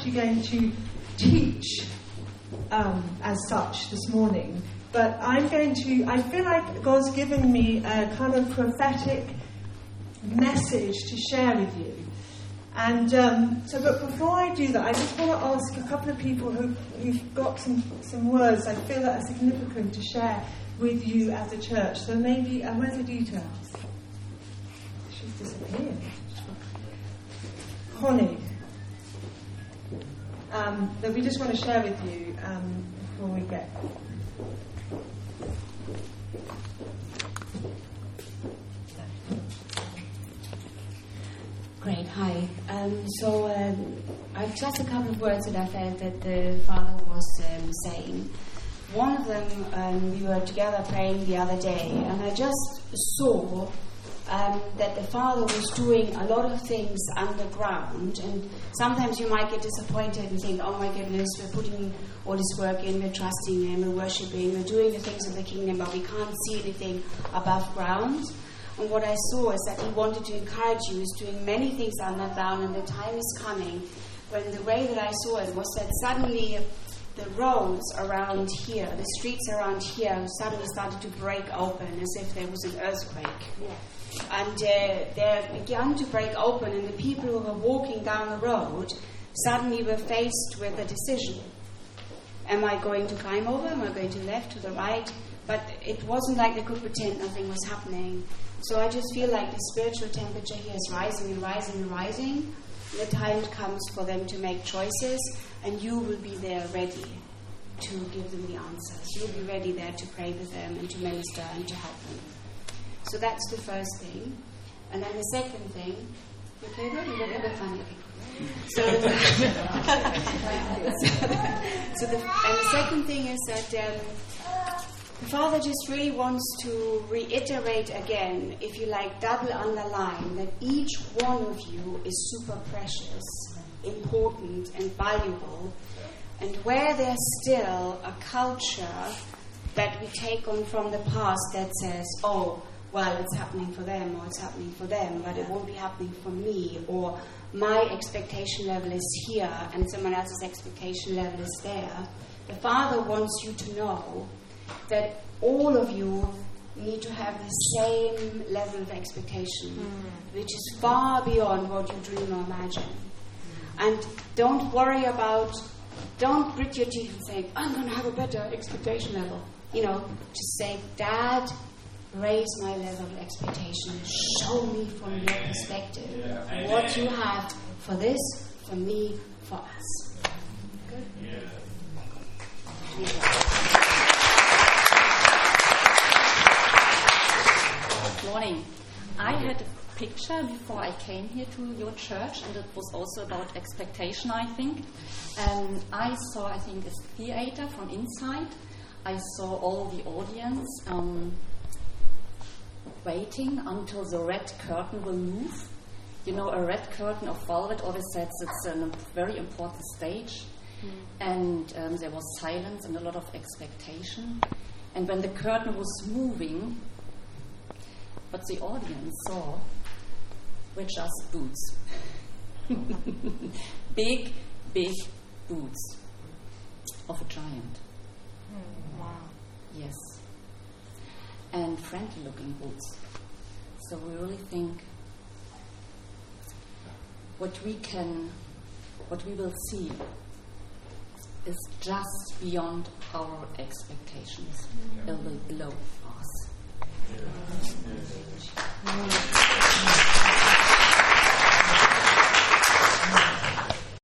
actually going to teach um, as such this morning, but I'm going to, I feel like God's given me a kind of prophetic message to share with you. And um, so, but before I do that, I just want to ask a couple of people who, who've got some, some words I feel that are significant to share with you as a church. So maybe, uh, where's the details? She's disappeared. Connie, um, that we just want to share with you um, before we get. Great, hi. Um, so um, I've just a couple of words that I felt that the Father was um, saying. One of them, um, we were together praying the other day, and I just saw um, that the Father was doing a lot of things underground. And sometimes you might get disappointed and think, oh my goodness, we're putting all this work in, we're trusting Him, we're worshiping, we're doing the things of the kingdom, but we can't see anything above ground. And what I saw is that he wanted to encourage you, is doing many things underground, and the time is coming when the way that I saw it was that suddenly the roads around here, the streets around here, suddenly started to break open as if there was an earthquake. Yeah. And uh, they began to break open, and the people who were walking down the road suddenly were faced with a decision. Am I going to climb over? Am I going to left, to the right? But it wasn't like they could pretend nothing was happening. So I just feel like the spiritual temperature here is rising and rising and rising. The time comes for them to make choices, and you will be there ready to give them the answers. You'll be ready there to pray with them and to minister and to help them. So that's the first thing. And then the second thing, okay funny. So, so, the, and the second thing is that um, The father just really wants to reiterate again, if you like, double underline, that each one of you is super precious, important, and valuable. And where there's still a culture that we take on from the past that says, oh, well, it's happening for them, or it's happening for them, but it won't be happening for me, or my expectation level is here and someone else's expectation level is there. The Father wants you to know that all of you need to have the same level of expectation, mm. which is far beyond what you dream or imagine. And don't worry about, don't grit your teeth and say, I'm going to have a better expectation level. You know, just say, Dad, raise my level of expectation. Show me from your perspective yeah. what you have for this, for me, for us. Good? Yeah. Picture before I came here to your church, and it was also about expectation, I think. And I saw, I think, a theater from inside. I saw all the audience um, waiting until the red curtain will move. You know, a red curtain of velvet always says it's a very important stage. Mm. And um, there was silence and a lot of expectation. And when the curtain was moving, what the audience saw were just boots. big, big boots of a giant. Mm, wow. Yes. And friendly looking boots. So we really think what we can, what we will see is just beyond our expectations, yeah. below us.